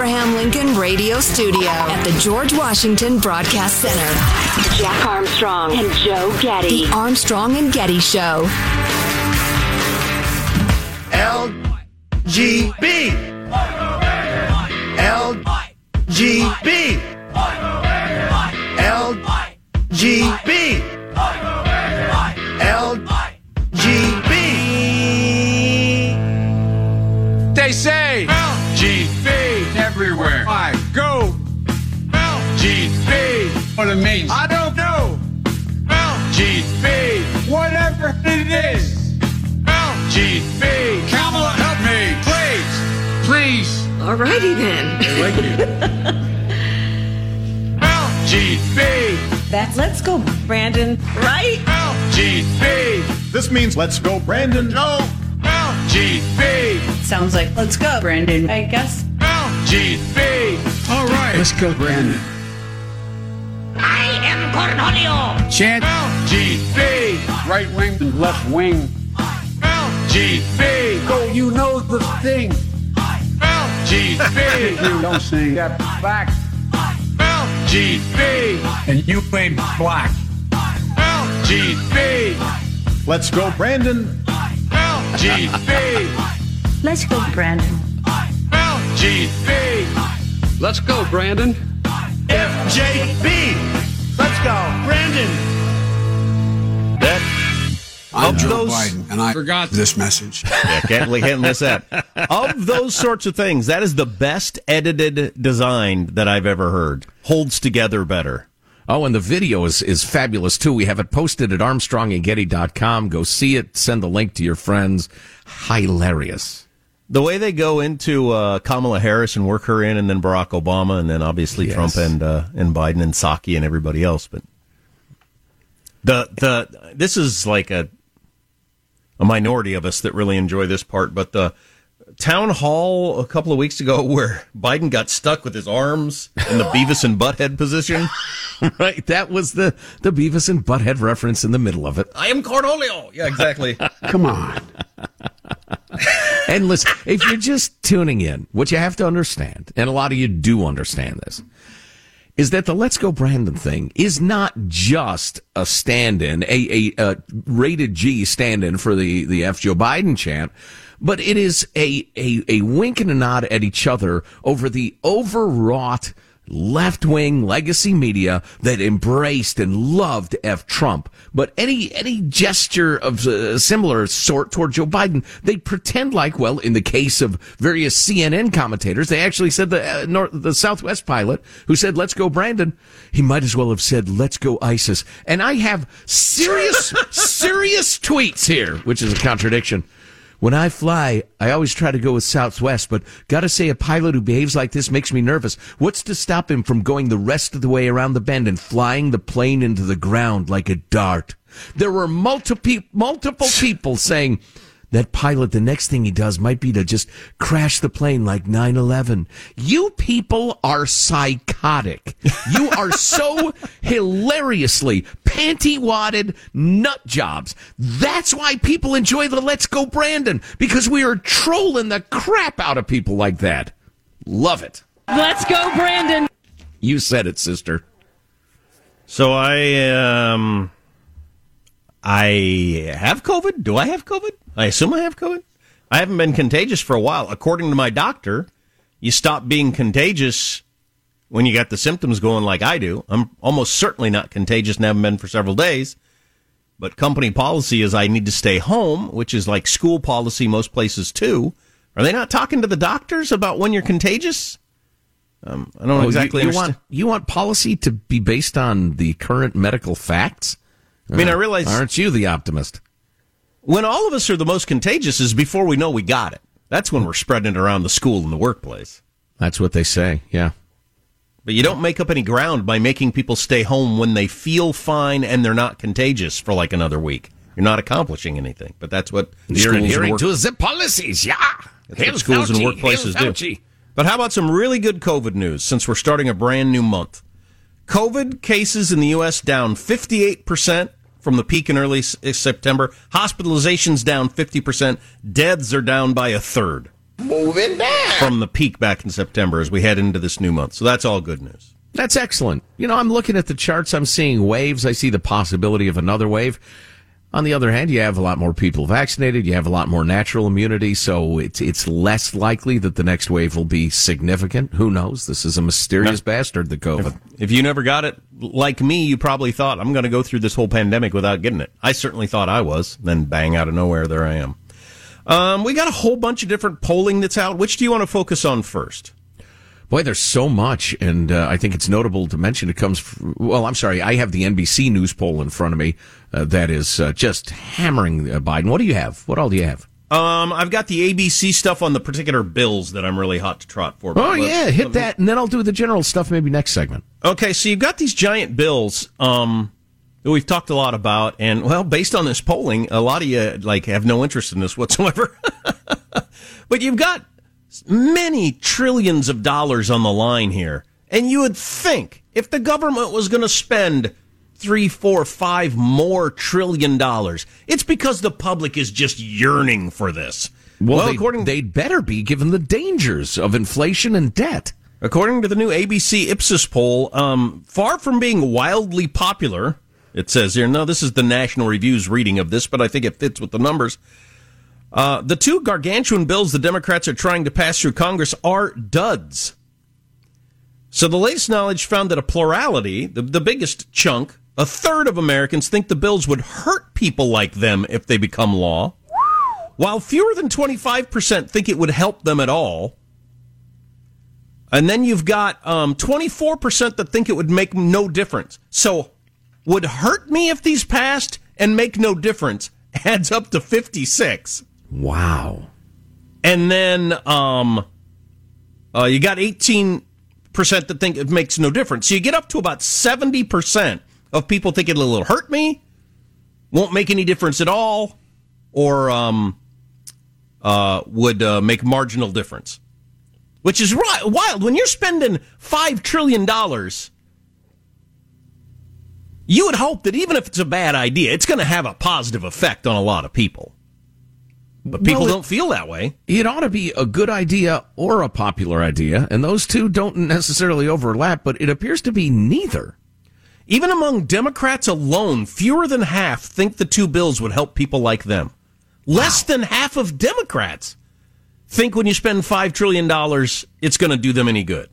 Abraham Lincoln Radio Studio at the George Washington Broadcast Center. Jack Armstrong and Joe Getty. The Armstrong and Getty Show. LGB. LGB. LGB. LGB. They say LGB everywhere. I go. LGB. What it means? I don't know. LGB. Whatever it is. LGB. Kamala, help me, please. Please. Alrighty then. Thank you. LGB. That's let's go, Brandon. Right? LGB. This means let's go, Brandon. Go. LGB. Sounds like let's go, Brandon. I guess. LGB. All right. Let's go, Brandon. I am Cornholio. Chant LGB. Right wing and left wing. LGB. Go, you know the thing. LGB. you don't sing that back. LGB. And you ain't black. LGB. Let's go, Brandon. LGB. Let's go, Brandon. LGB. Let's go, Brandon. FJB. Let's go, Brandon. That I'm Of Joe those- Biden, and I Forgot. this message. yeah, can't, can't miss that. Of those sorts of things, that is the best edited design that I've ever heard. Holds together better. Oh, and the video is, is fabulous too. We have it posted at armstrongandgetty.com. Go see it. Send the link to your friends. Hilarious. The way they go into uh, Kamala Harris and work her in, and then Barack Obama, and then obviously Yes. Trump and uh, and Biden and Psaki and everybody else. But the the this is like a a minority of us that really enjoy this part. But the town hall a couple of weeks ago where Biden got stuck with his arms in the Beavis and Butthead position. right. That was the, the Beavis and Butthead reference in the middle of it. I am Cornholio. Yeah, exactly. Come on. And listen, if you're just tuning in, what you have to understand, and a lot of you do understand this, is that the Let's Go Brandon thing is not just a stand-in, a, a, a rated G stand-in for the, the F Joe Biden chant, but it is a, a, a wink and a nod at each other over the overwrought left-wing legacy media that embraced and loved F Trump. But any, any gesture of a similar sort toward Joe Biden, they pretend like, well, in the case of various CNN commentators, they actually said the, uh, North, the Southwest pilot who said, let's go Brandon, he might as well have said, let's go ISIS. And I have serious, serious tweets here, which is a contradiction. When I fly, I always try to go with Southwest, but gotta say a pilot who behaves like this makes me nervous. What's to stop him from going the rest of the way around the bend and flying the plane into the ground like a dart? There were multiple, multiple people saying, that pilot, the next thing he does might be to just crash the plane like 9-11. You people are psychotic. You are so hilariously panty-wadded nut jobs. That's why people enjoy the Let's Go Brandon, because we are trolling the crap out of people like that. Love it. Let's go, Brandon. You said it, sister. So I um I have COVID. Do I have COVID? I assume I have COVID. I haven't been contagious for a while. According to my doctor, you stop being contagious when you got the symptoms going like I do. I'm almost certainly not contagious and haven't been for several days. But company policy is I need to stay home, which is like school policy most places too. Are they not talking to the doctors about when you're contagious? Um, I don't Oh, you- exactly you, understand. want you want policy to be based on the current medical facts? I mean, I Uh, realize- Aren't you the optimist? When all of us are the most contagious is before we know we got it. That's when we're spreading it around the school and the workplace. That's what they say. Yeah. But you don't make up any ground by making people stay home when they feel fine and they're not contagious for like another week. You're not accomplishing anything. But that's what You're schools and adhering work- to the policies. Yeah. that's what schools and workplaces do. But how about some really good COVID news since we're starting a brand new month? COVID cases in the U.S. down 58% from the peak in early S- eh, September. Hospitalizations down 50%. Deaths are down by a third. moving down from the peak back in September as we head into this new month. So that's all good news. That's excellent. You know, I'm looking at the charts. I'm seeing waves. I see the possibility of another wave. On the other hand, you have a lot more people vaccinated. You have a lot more natural immunity. So it's, it's less likely that the next wave will be significant. Who knows? This is a mysterious bastard, the COVID. If, if you never got it, like me, you probably thought, I'm going to go through this whole pandemic without getting it. I certainly thought I was. Then bang, out of nowhere, there I am. Um, we got a whole bunch of different polling that's out. Which do you want to focus on first? Boy, there's so much, and uh, I think it's notable to mention it comes. From, well, I'm sorry, I have the NBC News poll in front of me uh, that is uh, just hammering uh, Biden. What do you have? What all do you have? Um, I've got the ABC stuff on the particular bills that I'm really hot to trot for. Oh yeah, hit that, and then I'll do the general stuff maybe next segment. Okay, so you've got these giant bills um, that we've talked a lot about, and well, based on this polling, a lot of you like have no interest in this whatsoever. but you've got many trillions of dollars on the line here. And you would think if the government was going to spend three, four, five more trillion dollars, it's because the public is just yearning for this. Well, well they'd, according they'd better be given the dangers of inflation and debt. According to the new ABC Ipsos poll, um, far from being wildly popular, it says here. No, this is the National Review's reading of this, but I think it fits with the numbers. Uh, the two gargantuan bills the Democrats are trying to pass through Congress are duds. So the latest knowledge found that a plurality, the, the biggest chunk, a third of Americans think the bills would hurt people like them if they become law, while fewer than 25% think it would help them at all. And then you've got um, 24% that think it would make no difference. So, would hurt me if these passed and make no difference adds up to 56. Wow. And then um, uh, you got 18% that think it makes no difference. So you get up to about 70% of people think it'll hurt me, won't make any difference at all, or um, uh, would uh, make marginal difference. Which is wild. When you're spending $5 trillion, you would hope that even if it's a bad idea, it's going to have a positive effect on a lot of people. But people well, don't feel that way. It ought to be a good idea or a popular idea, and those two don't necessarily overlap, but it appears to be neither. Even among Democrats alone, fewer than half think the two bills would help people like them. Less wow. than half of Democrats think when you spend $5 trillion, it's going to do them any good.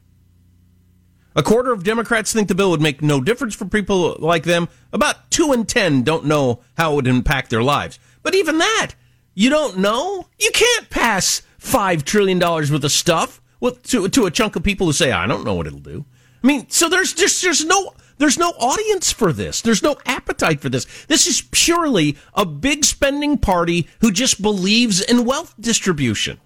A quarter of Democrats think the bill would make no difference for people like them. About 2 in 10 don't know how it would impact their lives. But even that, you don't know? You can't pass $5 trillion worth of stuff with, to, to a chunk of people who say, I don't know what it'll do. I mean, so there's just, there's no, there's no audience for this. There's no appetite for this. This is purely a big spending party who just believes in wealth distribution.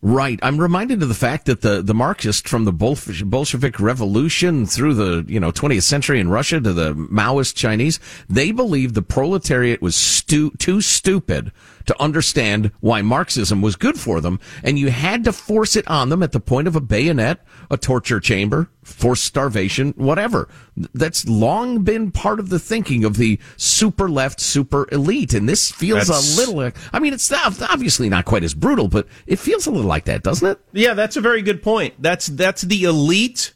Right. I'm reminded of the fact that the, the Marxists from the Bolshevik Revolution through the, you know, 20th century in Russia to the Maoist Chinese, they believed the proletariat was stu- too stupid to understand why Marxism was good for them, and you had to force it on them at the point of a bayonet, a torture chamber, forced starvation, whatever. That's long been part of the thinking of the super left, super elite, and this feels that's, a little. I mean, it's obviously not quite as brutal, but it feels a little like that, doesn't it? Yeah, that's a very good point. That's that's the elite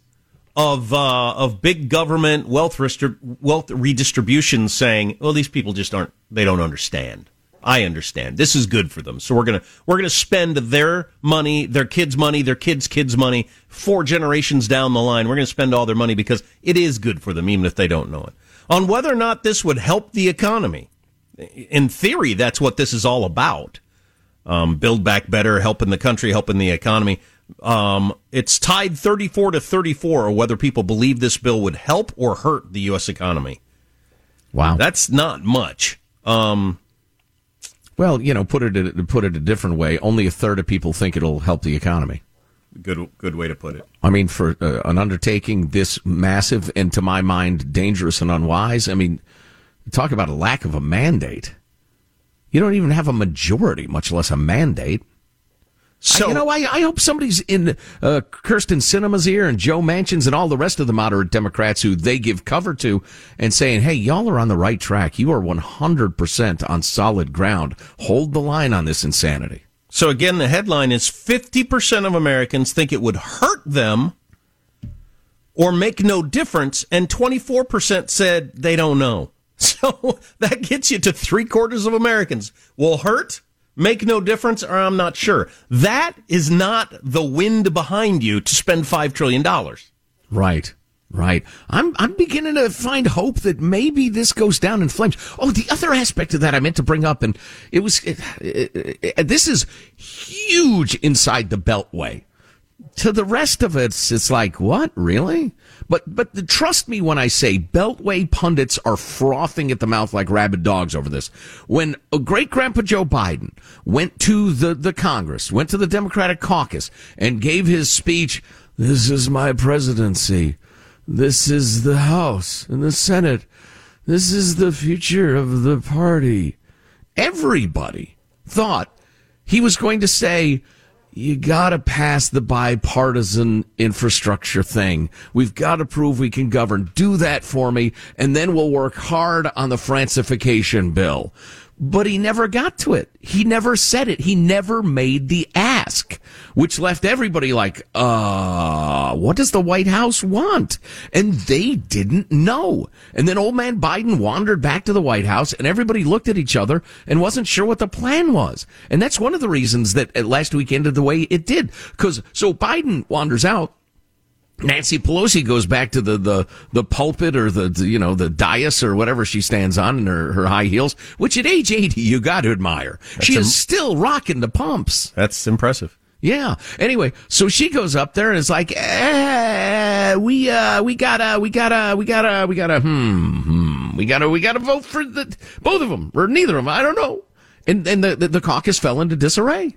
of uh, of big government wealth restri- wealth redistribution saying, "Well, these people just aren't. They don't understand." I understand. This is good for them. So we're going to we're going to spend their money, their kids' money, their kids' kids' money four generations down the line. We're going to spend all their money because it is good for them even if they don't know it. On whether or not this would help the economy. In theory, that's what this is all about. Um, build back better, helping the country, helping the economy. Um, it's tied 34 to 34 whether people believe this bill would help or hurt the U.S. economy. Wow. That's not much. Um, well, you know, put it put it a different way. Only a third of people think it'll help the economy. Good, good way to put it. I mean, for uh, an undertaking this massive and, to my mind, dangerous and unwise. I mean, talk about a lack of a mandate. You don't even have a majority, much less a mandate. So I, you know, I, I hope somebody's in uh, Kyrsten Sinema's ear and Joe Manchin's and all the rest of the moderate Democrats who they give cover to and saying, "Hey, y'all are on the right track. You are 100% on solid ground. Hold the line on this insanity." So again, the headline is 50% of Americans think it would hurt them or make no difference, and 24% said they don't know. So that gets you to three quarters of Americans will hurt, make no difference, or I'm not sure. That is not the wind behind you to spend $5 trillion. Right. Right. I'm I'm beginning to find hope that maybe this goes down in flames. Oh, the other aspect of that I meant to bring up, and it was it, it, it, this is huge inside the Beltway. To the rest of it, it's like what really? But but the, trust me when I say Beltway pundits are frothing at the mouth like rabid dogs over this. When great grandpa Joe Biden went to the the Congress, went to the Democratic caucus, and gave his speech. This is my presidency. This is the House and the Senate. This is the future of the party. Everybody thought he was going to say, you gotta pass the bipartisan infrastructure thing. We've got to prove we can govern. Do that for me, and then we'll work hard on the Francification bill but he never got to it. He never said it. He never made the ask, which left everybody like, uh, what does the White House want? And they didn't know. And then old man Biden wandered back to the White House and everybody looked at each other and wasn't sure what the plan was. And that's one of the reasons that last week ended the way it did. Cause so Biden wanders out Nancy Pelosi goes back to the, the, the pulpit or the, the, you know, the dais or whatever she stands on in her, her high heels, which at age 80, you got to admire. That's she is still rocking the pumps. That's impressive. Yeah. Anyway, so she goes up there and is like, eh, we, uh, we gotta, we gotta, we gotta, we gotta, hmm, hmm, we gotta, we gotta vote for the, both of them or neither of them. I don't know. And, and the, the, the caucus fell into disarray.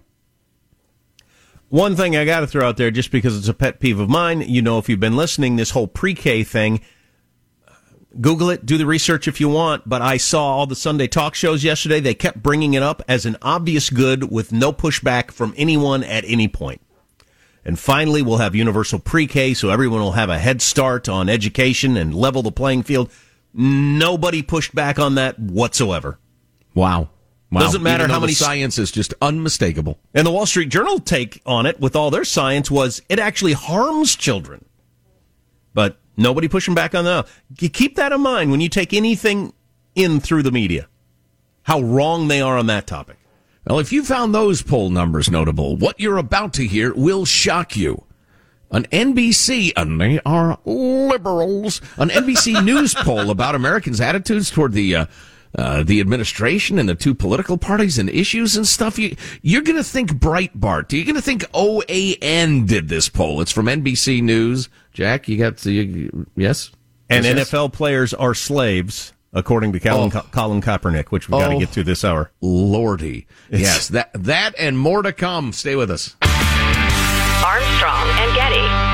One thing I got to throw out there, just because it's a pet peeve of mine, you know, if you've been listening, this whole pre K thing, Google it, do the research if you want. But I saw all the Sunday talk shows yesterday. They kept bringing it up as an obvious good with no pushback from anyone at any point. And finally, we'll have universal pre K, so everyone will have a head start on education and level the playing field. Nobody pushed back on that whatsoever. Wow. Wow. Doesn't matter how many science is just unmistakable. And the Wall Street Journal take on it with all their science was it actually harms children. But nobody pushing back on that. You keep that in mind when you take anything in through the media. How wrong they are on that topic. Well, if you found those poll numbers notable, what you're about to hear will shock you. An NBC, and they are liberals, an NBC News poll about Americans' attitudes toward the uh, uh, the administration and the two political parties and issues and stuff. You, you're going to think Breitbart. You're going to think OAN did this poll. It's from NBC News. Jack, you got the, yes? And yes, NFL yes? players are slaves, according to Colin, oh. Colin Kaepernick, which we've got to oh, get through this hour. Lordy. It's, yes, that, that and more to come. Stay with us. Armstrong and Getty.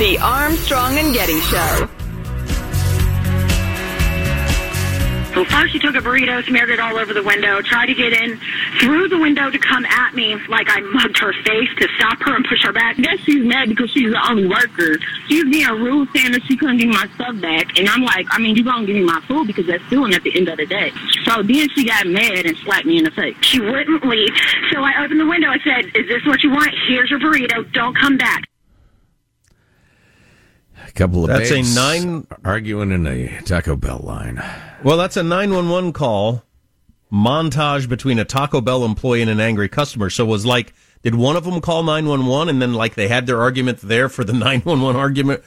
The Armstrong and Getty Show. So first she took a burrito, smeared it all over the window, tried to get in, through the window to come at me like I mugged her face to stop her and push her back. I guess she's mad because she's the only worker. She's being a rude saying that she couldn't give my stuff back. And I'm like, I mean, you're gonna give me my food because that's stealing at the end of the day. So then she got mad and slapped me in the face. She wouldn't leave. So I opened the window. I said, is this what you want? Here's your burrito. Don't come back. A couple of that's a nine arguing in a Taco Bell line. Well, that's a nine one one call montage between a Taco Bell employee and an angry customer. So it was like, did one of them call nine one one and then like they had their argument there for the nine one one argument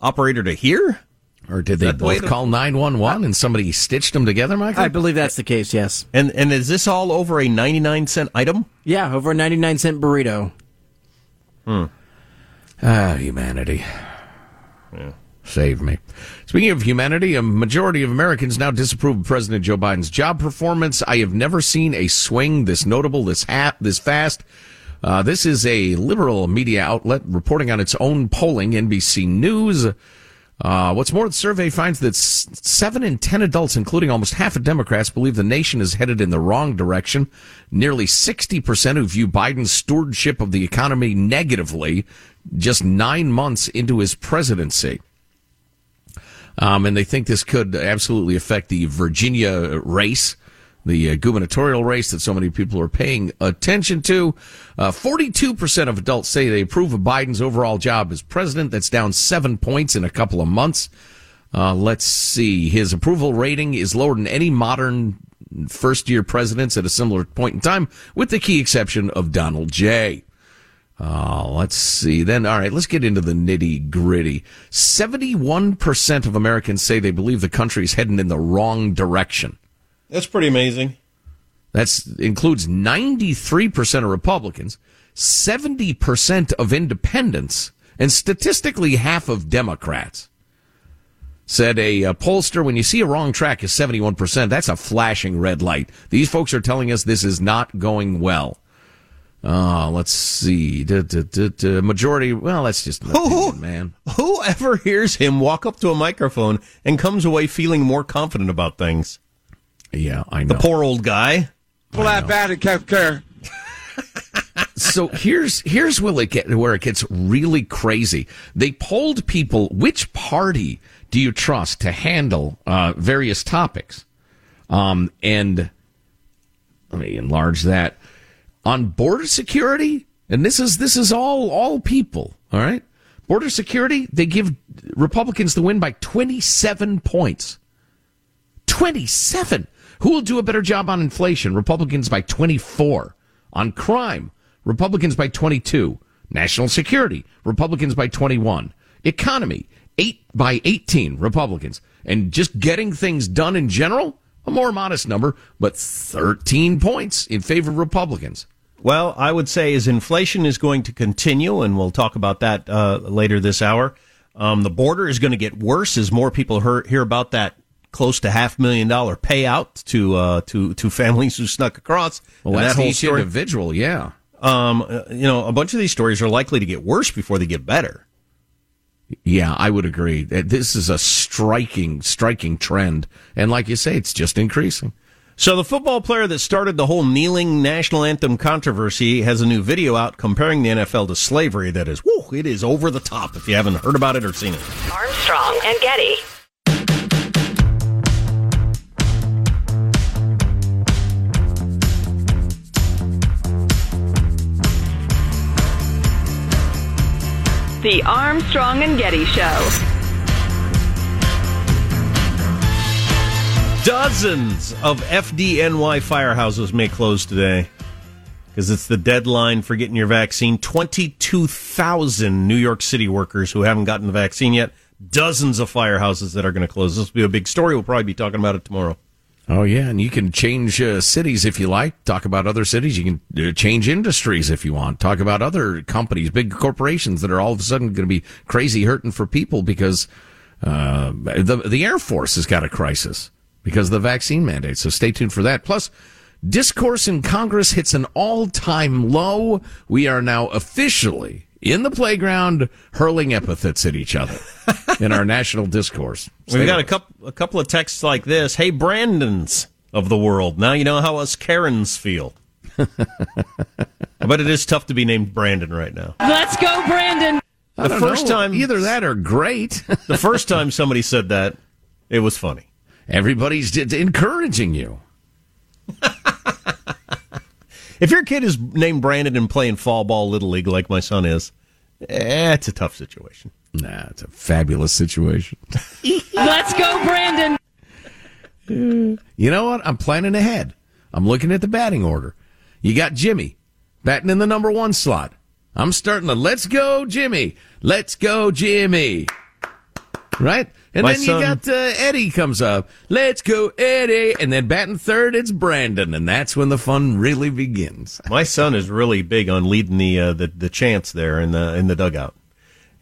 operator to hear? Or did they both the call 911 and somebody stitched them together, Michael? I believe that's the case, yes. And and is this all over a 99 cent item? Yeah, over a 99 cent burrito. Hmm. Ah, humanity. Save me. Speaking of humanity, a majority of Americans now disapprove of President Joe Biden's job performance. I have never seen a swing this notable, this ha- this fast. Uh, this is a liberal media outlet reporting on its own polling. NBC News Uh, what's more, the survey finds that seven in ten adults, including almost half of Democrats, believe the nation is headed in the wrong direction. Nearly 60% who view Biden's stewardship of the economy negatively just nine months into his presidency. Um, and they think this could absolutely affect the Virginia race, the uh, gubernatorial race that so many people are paying attention to. Uh, 42% of adults say they approve of Biden's overall job as president. That's down seven points in a couple of months. Uh, let's see. His approval rating is lower than any modern first year presidents at a similar point in time, with the key exception of Donald J. Uh, let's see. Then, all right, let's get into the nitty gritty. 71% of Americans say they believe the country is heading in the wrong direction. That's pretty amazing. That includes 93% of Republicans, 70% of independents, and statistically half of Democrats. Said a, uh pollster, when you see a wrong track is 71%, that's a flashing red light. These folks are telling us this is not going well. Uh, let's see. Duh, duh, duh, duh. Majority, well, that's just an opinion, man. Whoever hears him walk up to a microphone and comes away feeling more confident about things? Yeah, I know. The poor old guy. Well, that bad at Kev Care. so here's here's where it get where it gets really crazy. They polled people which party do you trust to handle uh, various topics, um, and let me enlarge that on border security. And this is this is all all people. All right, border security. They give Republicans the win by twenty seven points. Twenty seven. Who will do a better job on inflation? Republicans by 24. On crime, Republicans by 22. National security, Republicans by 21. Economy, 8 by 18 Republicans. And just getting things done in general, a more modest number, but 13 points in favor of Republicans. Well, I would say as inflation is going to continue, and we'll talk about that uh, later this hour. Um, the border is going to get worse as more people hear, hear about that close to half million dollar payout to uh, to to families who snuck across. Well, And that's that whole each story, individual, yeah. um, uh, you know, a bunch of these stories are likely to get worse before they get better. Yeah, I would agree. This is a striking, striking trend. And like you say, it's just increasing. So the football player that started the whole kneeling national anthem controversy has a new video out comparing the NFL to slavery. That is, whoo, it is over the top. If you haven't heard about it or seen it, Armstrong and Getty. The Armstrong and Getty Show. Dozens of FDNY firehouses may close today because it's the deadline for getting your vaccine. Twenty-two thousand New York City workers who haven't gotten the vaccine yet. Dozens of firehouses that are going to close. This will be a big story. We'll probably be talking about it tomorrow. Oh yeah, and you can change uh, cities if you like. Talk about other cities. You can uh, change industries if you want. Talk about other companies, big corporations that are all of a sudden going to be crazy hurting for people because uh, the the Air Force has got a crisis because of the vaccine mandate. So stay tuned for that. Plus, discourse in Congress hits an all time low. We are now officially in the playground hurling epithets at each other in our national discourse. Stay We've got a couple a couple of texts like this. Hey, Brandons of the world. Now you know how us Karens feel. but it is tough to be named Brandon right now. Let's go, Brandon. I The don't first know. time either that or great. the first time somebody said that, it was funny. Everybody's d- encouraging you. If your kid is named Brandon and playing fall ball little league like my son is, eh, it's a tough situation. Nah, it's a fabulous situation. Let's go, Brandon. You know what? I'm planning ahead. I'm looking at the batting order. You got Jimmy batting in the number one slot. I'm starting to let's go, Jimmy. Let's go, Jimmy. Right? And My then son- you got uh, Eddie comes up. Let's go, Eddie. And then batting third, it's Brandon. And that's when the fun really begins. My son is really big on leading the uh, the, the chants there in the in the dugout,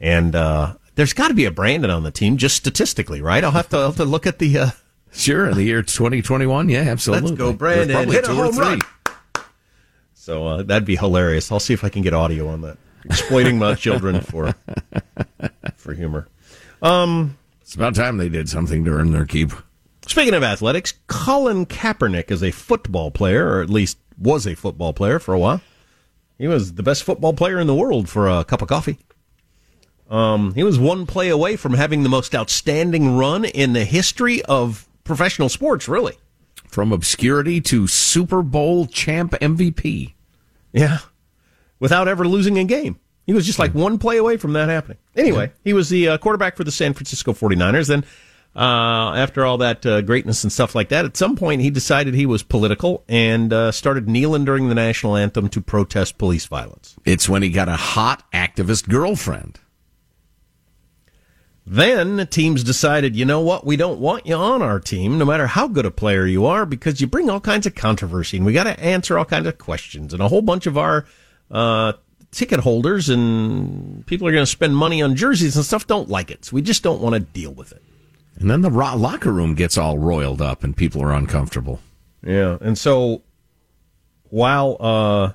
and uh, there's got to be a Brandon on the team just statistically, right? I'll have to, I'll have to look at the. Uh, Sure, in the year 2021, yeah, absolutely. Let's go, Brandon! Hit a home run. So uh, that'd be hilarious. I'll see if I can get audio on that. Exploiting my children for for humor. Um, It's about time they did something to earn their keep. Speaking of athletics, Colin Kaepernick is a football player, or at least was a football player for a while. He was the best football player in the world for a cup of coffee. Um, he was one play away from having the most outstanding run in the history of professional sports, really. From obscurity to Super Bowl champ MVP. Yeah. Without ever losing a game. He was just like one play away from that happening. Anyway, he was the uh, quarterback for the San Francisco 49ers. Then, uh, after all that uh, greatness and stuff like that, at some point he decided he was political and uh, started kneeling during the national anthem to protest police violence. It's when he got a hot activist girlfriend. Then teams decided, you know what, we don't want you on our team, no matter how good a player you are, because you bring all kinds of controversy and we got to answer all kinds of questions. And a whole bunch of our uh, ticket holders and people are going to spend money on jerseys and stuff don't like it. So we just don't want to deal with it. And then the ro- locker room gets all roiled up and people are uncomfortable. Yeah. And so while uh,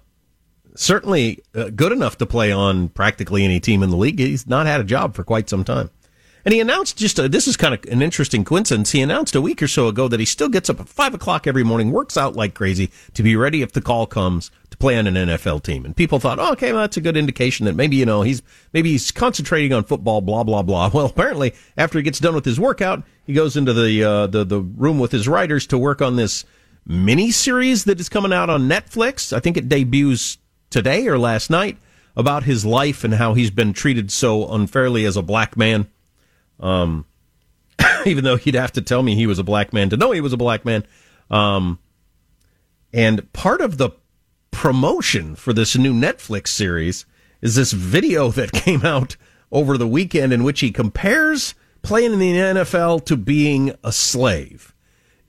certainly uh, good enough to play on practically any team in the league, he's not had a job for quite some time. And he announced just a, this is kind of an interesting coincidence. He announced a week or so ago that he still gets up at five o'clock every morning, works out like crazy to be ready if the call comes to play on an NFL team. And people thought, oh, okay, well, that's a good indication that maybe you know he's maybe he's concentrating on football. Blah blah blah. Well, apparently after he gets done with his workout, he goes into the uh, the the room with his writers to work on this mini series that is coming out on Netflix. I think it debuts today or last night about his life and how he's been treated so unfairly as a black man. Um, even though he'd have to tell me he was a black man to know he was a black man. Um, and part of the promotion for this new Netflix series is this video that came out over the weekend in which he compares playing in the NFL to being a slave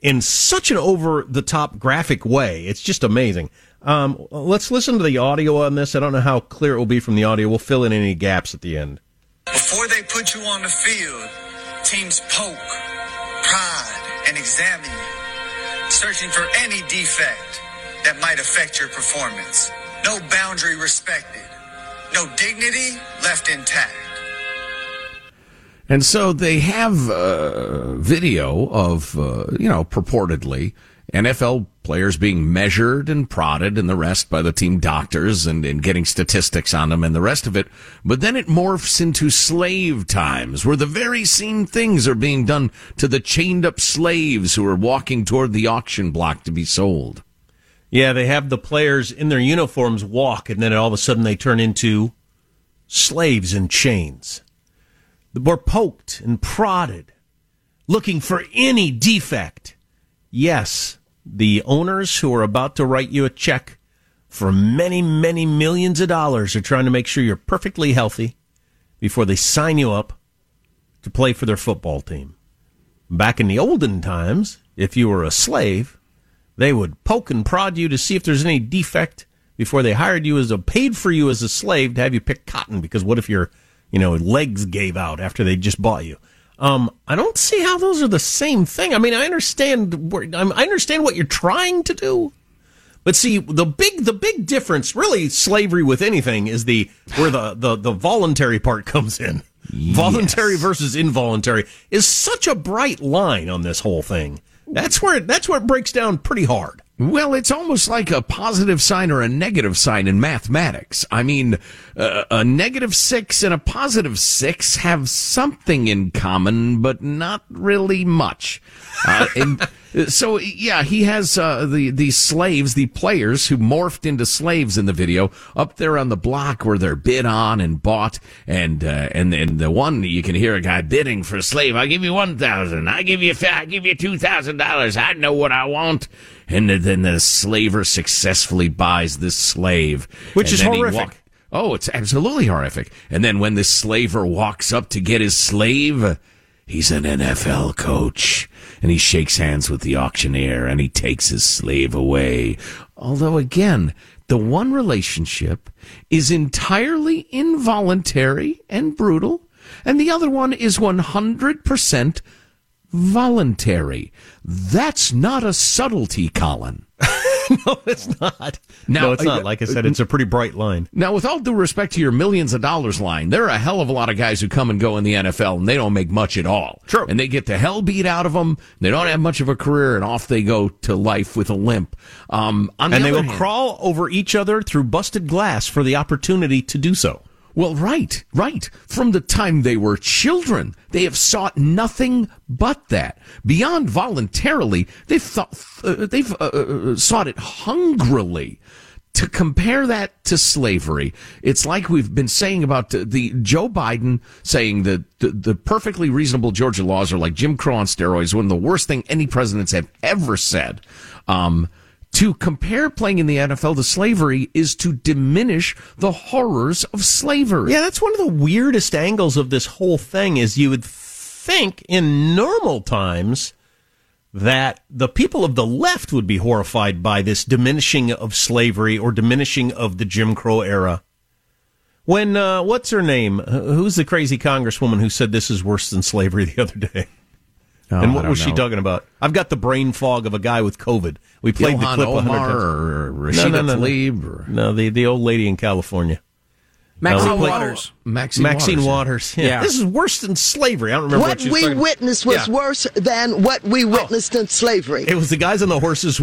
in such an over the top graphic way. It's just amazing. Um, let's listen to the audio on this. I don't know how clear it will be from the audio. We'll fill in any gaps at the end. Before they put you on the field, teams poke, prod, and examine you, searching for any defect that might affect your performance. No boundary respected, no dignity left intact. And so they have uh, video of, uh, you know, purportedly NFL players being measured and prodded and the rest by the team doctors and, and getting statistics on them and the rest of it. But then it morphs into slave times where the very same things are being done to the chained up slaves who are walking toward the auction block to be sold. Yeah, they have the players in their uniforms walk and then all of a sudden they turn into slaves in chains. We're poked and prodded, looking for any defect. Yes, the owners who are about to write you a check for many, many millions of dollars are trying to make sure you're perfectly healthy before they sign you up to play for their football team. Back in the olden times, if you were a slave, they would poke and prod you to see if there's any defect before they hired you as a paid for you as a slave to have you pick cotton because what if your you know legs gave out after they just bought you um, I don't see how those are the same thing. I mean, I understand. Where, I understand what you're trying to do, but see, the big the big difference, really, slavery with anything is the where the the, the voluntary part comes in. Yes. Voluntary versus involuntary is such a bright line on this whole thing. That's where it, that's where it breaks down pretty hard. Well, it's almost like a positive sign or a negative sign in mathematics. I mean, uh, a negative six and a positive six have something in common, but not really much. Uh, and so, yeah, he has uh, the the slaves, the players who morphed into slaves in the video, up there on the block where they're bid on and bought, and uh, and and the one you can hear a guy bidding for a slave. I'll give you one thousand. I give you I give you two thousand dollars. I know what I want and then the slaver successfully buys this slave, which is horrific. Oh, it's absolutely horrific. And then when this slaver walks up to get his slave, he's an NFL coach, and he shakes hands with the auctioneer, and he takes his slave away. Although again, the one relationship is entirely involuntary and brutal, and the other one is 100% voluntary. That's not a subtlety, Colin. no, it's not. Now- no, it's not. Like I said, it's a pretty bright line. Now, with all due respect to your millions of dollars line, there are a hell of a lot of guys who come and go in the NFL and they don't make much at all. True. And they get the hell beat out of them. They don't have much of a career and off they go to life with a limp. Um, the And they will hand- crawl over each other through busted glass for the opportunity to do so. Well, right, right. From the time they were children, they have sought nothing but that. Beyond voluntarily, they've thought, uh, they've uh, uh, sought it hungrily. To compare that to slavery, it's like we've been saying about the, the Joe Biden saying that the, the perfectly reasonable Georgia laws are like Jim Crow on steroids, one of the worst thing any presidents have ever said. Um, to compare playing in the NFL to slavery is to diminish the horrors of slavery. Yeah, that's one of the weirdest angles of this whole thing is you would think in normal times that the people of the left would be horrified by this diminishing of slavery or diminishing of the Jim Crow era. When uh, what's her name? Who's the crazy congresswoman who said this is worse than slavery the other day? Oh, and what don't was she talking about? I've got the brain fog of a guy with COVID. We played Ilhan the clip Omar times. or Rashida Tlaib or- no, the the old lady in California. Maxine we played- Waters. Maxine, Maxine Waters. Waters. Yeah. This is worse than slavery. I don't remember what, What she was we talking about. witnessed was Yeah. Oh. worse than what we witnessed in slavery. It was the guys on the horses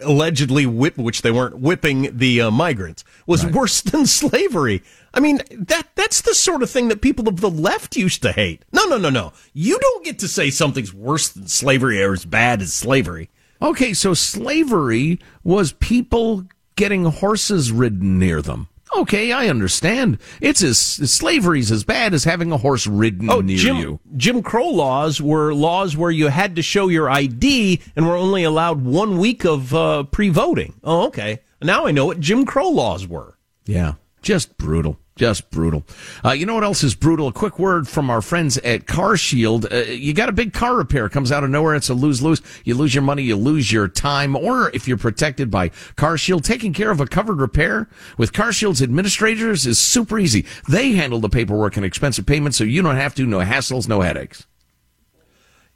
allegedly whip, which they weren't whipping the uh, migrants, was worse than slavery. I mean, that that's the sort of thing that people of the left used to hate. No, no, no, no. You don't get to say something's worse than slavery or as bad as slavery. Okay, so slavery was people getting horses ridden near them. Okay, I understand. It's as slavery's as bad as having a horse ridden Oh, near Jim, you. Jim Crow laws were laws where you had to show your ID and were only allowed one week of uh, pre-voting. Oh, okay. Now I know what Jim Crow laws were. Yeah, just brutal. Just brutal. Uh, you know what else is brutal? A quick word from our friends at Car Shield. Uh, you got a big car repair comes out of nowhere. It's a lose lose. You lose your money, you lose your time. Or if you're protected by Car Shield, taking care of a covered repair with Car Shield's administrators is super easy. They handle the paperwork and expensive payments, so you don't have to. No hassles, no headaches.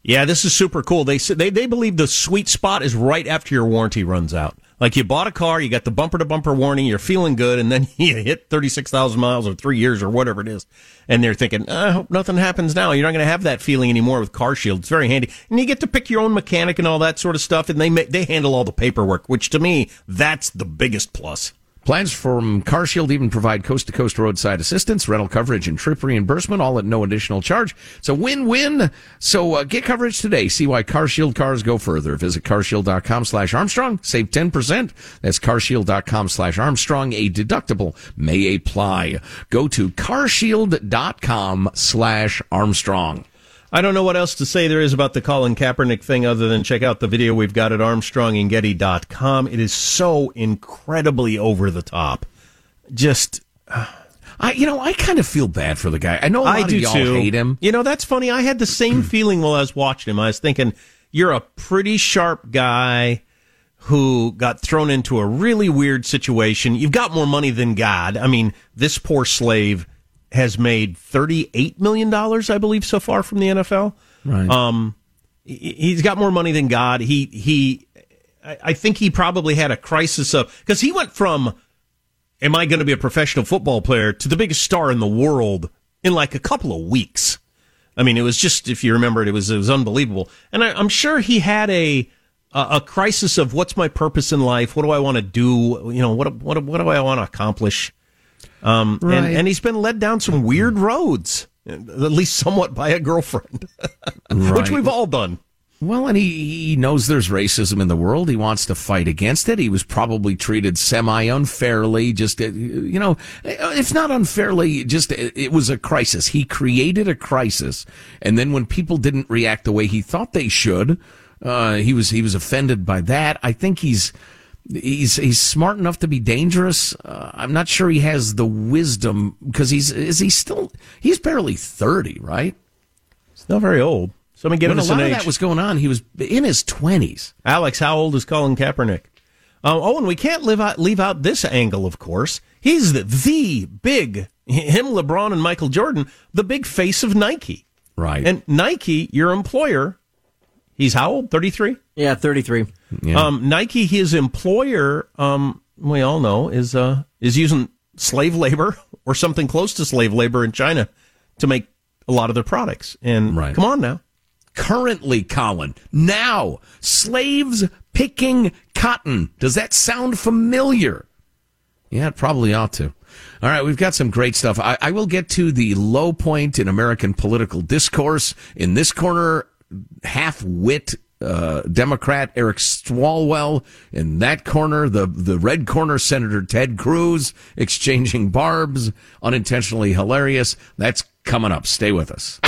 Yeah, this is super cool. They they they believe the sweet spot is right after your warranty runs out. Like you bought a car, you got the bumper to bumper warning, you're feeling good, and then you hit thirty six thousand miles or three years or whatever it is, and they're thinking, I hope nothing happens now. You're not going to have that feeling anymore with Car Shield. It's very handy, and you get to pick your own mechanic and all that sort of stuff, and they they handle all the paperwork, which to me that's the biggest plus. Plans from CarShield even provide coast to coast roadside assistance, rental coverage, and trip reimbursement, all at no additional charge. It's a win win. So uh, get coverage today. See why CarShield cars go further. Visit carshield.com slash Armstrong. Save 10%. That's carshield.com slash Armstrong. A deductible may apply. Go to carshield.com slash Armstrong. I don't know what else to say there is about the Colin Kaepernick thing other than check out the video we've got at armstrongandgetty.com. It is so incredibly over the top. Just I, you know, I kind of feel bad for the guy. I know a lot I of do y'all too. hate him. You know, that's funny. I had the same feeling while I was watching him. I was thinking, you're a pretty sharp guy who got thrown into a really weird situation. You've got more money than God. I mean, this poor slave has made $38 million, I believe, so far from the NFL. Right. Um, he- he's got more money than God. He, he, I think he probably had a crisis of, because he went from, am I going to be a professional football player to the biggest star in the world in like a couple of weeks. I mean, it was just, if you remember it, it was, it was unbelievable. And I, I'm sure he had a, a, a crisis of what's my purpose in life? What do I want to do? You know, what, what, what do I want to accomplish? Um, Right. and, and he's been led down some weird roads, at least somewhat by a girlfriend, which we've all done. Well, and he, he knows there's racism in the world. He wants to fight against it. He was probably treated semi unfairly. Just, uh, you know, if not unfairly, just it it was a crisis. He created a crisis. And then when people didn't react the way he thought they should, uh, he was, he was offended by that. I think he's, he's, he's smart enough to be dangerous. Uh, I'm not sure he has the wisdom because he's, is he still, he's barely 30, right? He's still very old. Somebody give when us a lot an of age. that was going on, he was in his 20s. Alex, how old is Colin Kaepernick? Uh, oh, and we can't leave out, leave out this angle, of course. He's the, the big, him, LeBron, and Michael Jordan, the big face of Nike. Right. And Nike, your employer, he's how old? 33? Yeah, 33. Um, Nike, his employer, um, we all know, is uh, is using slave labor or something close to slave labor in China to make a lot of their products. And Right. come on now. Currently, Colin, now, slaves picking cotton. Does that sound familiar? Yeah, it probably ought to. All right, we've got some great stuff. I, I will get to the low point in American political discourse. In this corner, half wit uh, Democrat Eric Swalwell. In that corner, the, the red corner, Senator Ted Cruz exchanging barbs, unintentionally hilarious. That's coming up. Stay with us.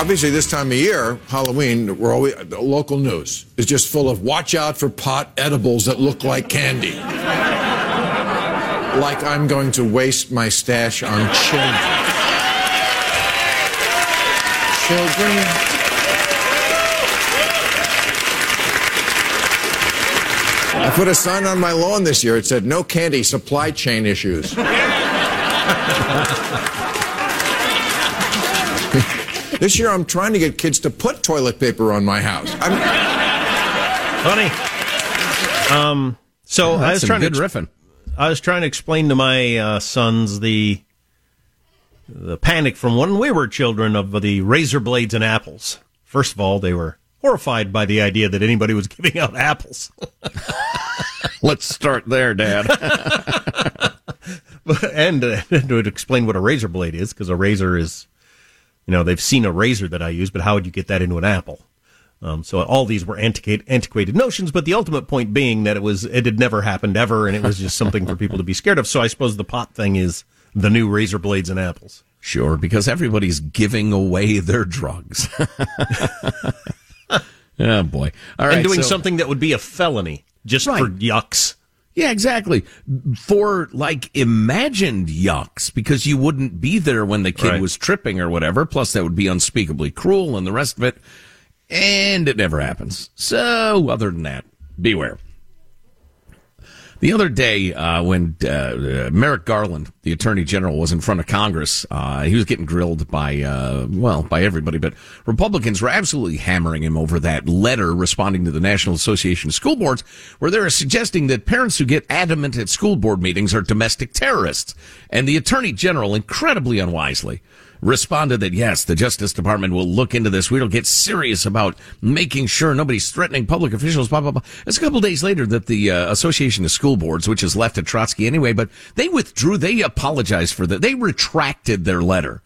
Obviously, this time of year, Halloween, we're always the local news is just full of watch out for pot edibles that look like candy. like I'm going to waste my stash on children. Children. I put a sign on my lawn this year. It said, no candy, supply chain issues. This year, I'm trying to get kids to put toilet paper on my house. I'm, Funny. Um, so Yeah, that's I was trying good to riffing. I was trying to explain to my uh, sons the the panic from when we were children of the razor blades and apples. First of all, they were horrified by the idea that anybody was giving out apples. Let's start there, Dad. and uh, to explain what a razor blade is, because a razor is, you know, they've seen a razor that I use, but how would you get that into an apple? Um, so all these were antiquated, antiquated notions, but the ultimate point being that it was it had never happened ever, and it was just something for people to be scared of. So I suppose the pot thing is the new razor blades and apples. Sure, because everybody's giving away their drugs. oh boy! All right, and doing so- something that would be a felony just Right. for yucks. Yeah, exactly. For like imagined yucks, because you wouldn't be there when the kid Right. was tripping or whatever. Plus, that would be unspeakably cruel and the rest of it. And it never happens. So, other than that, beware. The other day, uh, when uh, Merrick Garland, the Attorney General, was in front of Congress, uh, he was getting grilled by, uh, well, by everybody, but Republicans were absolutely hammering him over that letter responding to the National Association of School Boards, where they're suggesting that parents who get adamant at school board meetings are domestic terrorists. And the Attorney General, incredibly unwisely, responded that yes, the Justice Department will look into this. We'll get serious about making sure nobody's threatening public officials. Blah blah blah. It's a couple days later that the uh, Association of School Boards, which is left at Trotsky anyway, but they withdrew. They apologized for that. They retracted their letter,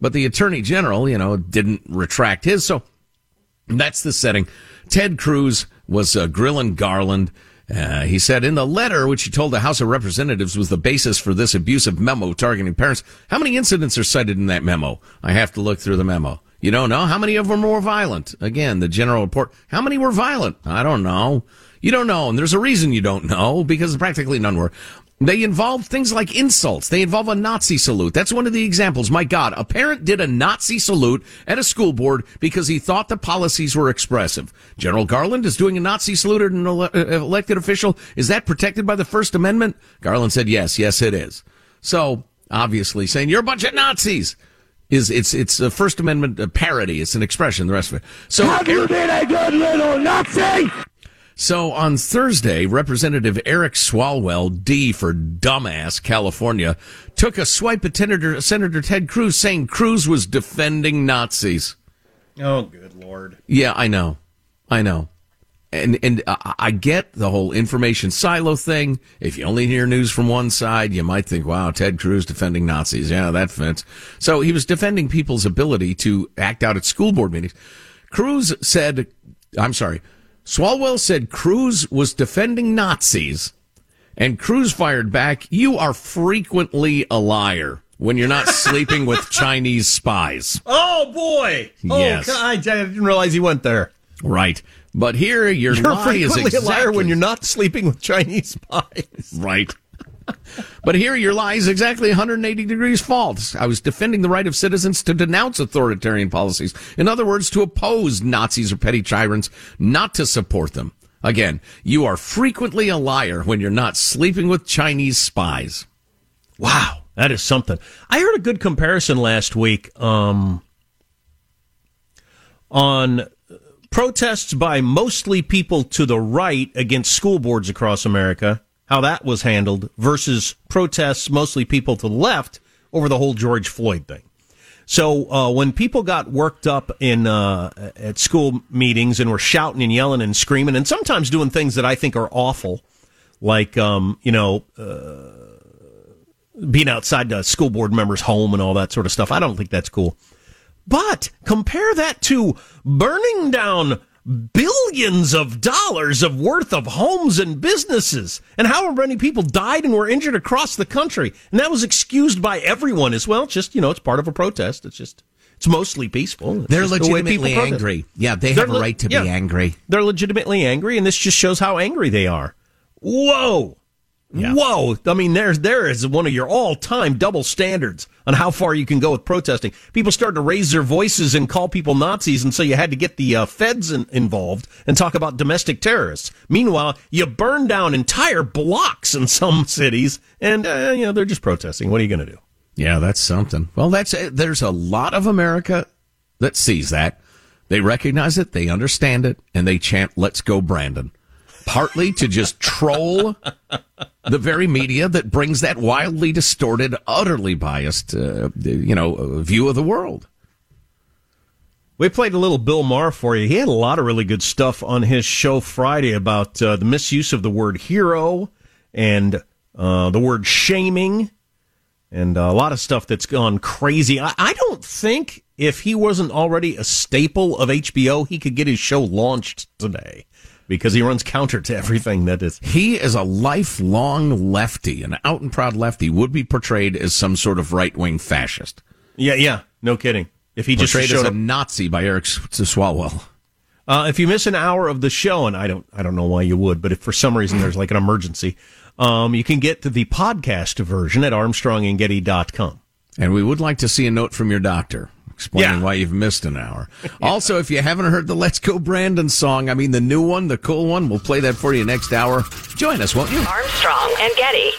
but the Attorney General, you know, didn't retract his. So that's the setting. Ted Cruz was uh, grilling Garland. Uh, he said in the letter, which he told the House of Representatives was the basis for this abusive memo targeting parents. How many incidents are cited in that memo? I have to look through the memo. You don't know? How many of them were violent? Again, the general report. How many were violent? I don't know. You don't know. And there's a reason you don't know because practically none were. They involve things like insults. They involve a Nazi salute. That's one of the examples. My God, a parent did a Nazi salute at a school board because he thought the policies were expressive. General Garland is doing a Nazi salute at an ele- uh, elected official. Is that protected by the First Amendment? Garland said, yes, yes, it is. So, obviously, saying you're a bunch of Nazis is it's it's a First Amendment uh, parody. It's an expression. The rest of it. So, Have you been a good little Nazi? So on Thursday, Representative Eric Swalwell, D for dumbass, California, took a swipe at Senator, Senator Ted Cruz, saying Cruz was defending Nazis. Oh, good lord! Yeah, I know, I know, and and I, I get the whole information silo thing. If you only hear news from one side, you might think, "Wow, Ted Cruz defending Nazis." Yeah, that fits. So he was defending people's ability to act out at school board meetings. Cruz said, "I'm sorry." Swalwell said Cruz was defending Nazis, and Cruz fired back, "You are frequently a liar." When you're not sleeping with Chinese spies. Oh boy! Oh, yes. Oh, God, I didn't realize he went there. Right. But here, your You're lie is frequently exactly a liar when you're not sleeping with Chinese spies. right. But here your lie is exactly 180 degrees false. I was defending the right of citizens to denounce authoritarian policies. In other words, to oppose Nazis or petty tyrants, not to support them. Again, you are frequently a liar when you're not sleeping with Chinese spies. Wow, that is something. I heard a good comparison last week um, on protests by mostly people to the right against school boards across America, how that was handled, versus protests mostly people to the left over the whole George Floyd thing. So uh, when people got worked up in uh, at school meetings and were shouting and yelling and screaming and sometimes doing things that I think are awful, like um, you know uh, being outside the school board member's home and all that sort of stuff, I don't think that's cool. But compare that to burning down billions of dollars of worth of homes and businesses and how many people died and were injured across the country. And that was excused by everyone as well. Just, you know, it's part of a protest. It's just, it's mostly peaceful. It's They're the legitimately protest. angry. Yeah, they They're have a right to be angry. They're legitimately angry, and this just shows how angry they are. Whoa. Whoa! I mean, there's there is one of your all-time double standards on how far you can go with protesting. People started to raise their voices and call people Nazis, and so you had to get the uh, feds in, involved and talk about domestic terrorists. Meanwhile, you burn down entire blocks in some cities, and uh, you know they're just protesting. What are you going to do? Yeah, that's something. Well, that's there's a lot of America that sees that. They recognize it, they understand it, and they chant "Let's go, Brandon." Partly to just troll the very media that brings that wildly distorted, utterly biased, uh, you know, view of the world. We played a little Bill Maher for you. He had a lot of really good stuff on his show Friday about uh, the misuse of the word hero and uh, the word shaming and a lot of stuff that's gone crazy. I, I don't think if he wasn't already a staple of HBO, he could get his show launched today because he runs counter to everything that is. He is a lifelong lefty, an out and proud lefty, would be portrayed as some sort of right wing fascist. Yeah, yeah, no kidding. If he just portrayed showed as a up, Nazi by Eric Swalwell. Uh, if you miss an hour of the show, and I don't, I don't know why you would, but if for some reason there's like an emergency, um, you can get to the podcast version at ArmstrongandGetty.com. And we would like to see a note from your doctor explaining Yeah. why you've missed an hour. Also, if you haven't heard the Let's Go Brandon song, I mean the new one, the cool one, we'll play that for you next hour. Join us, won't you? Armstrong and Getty.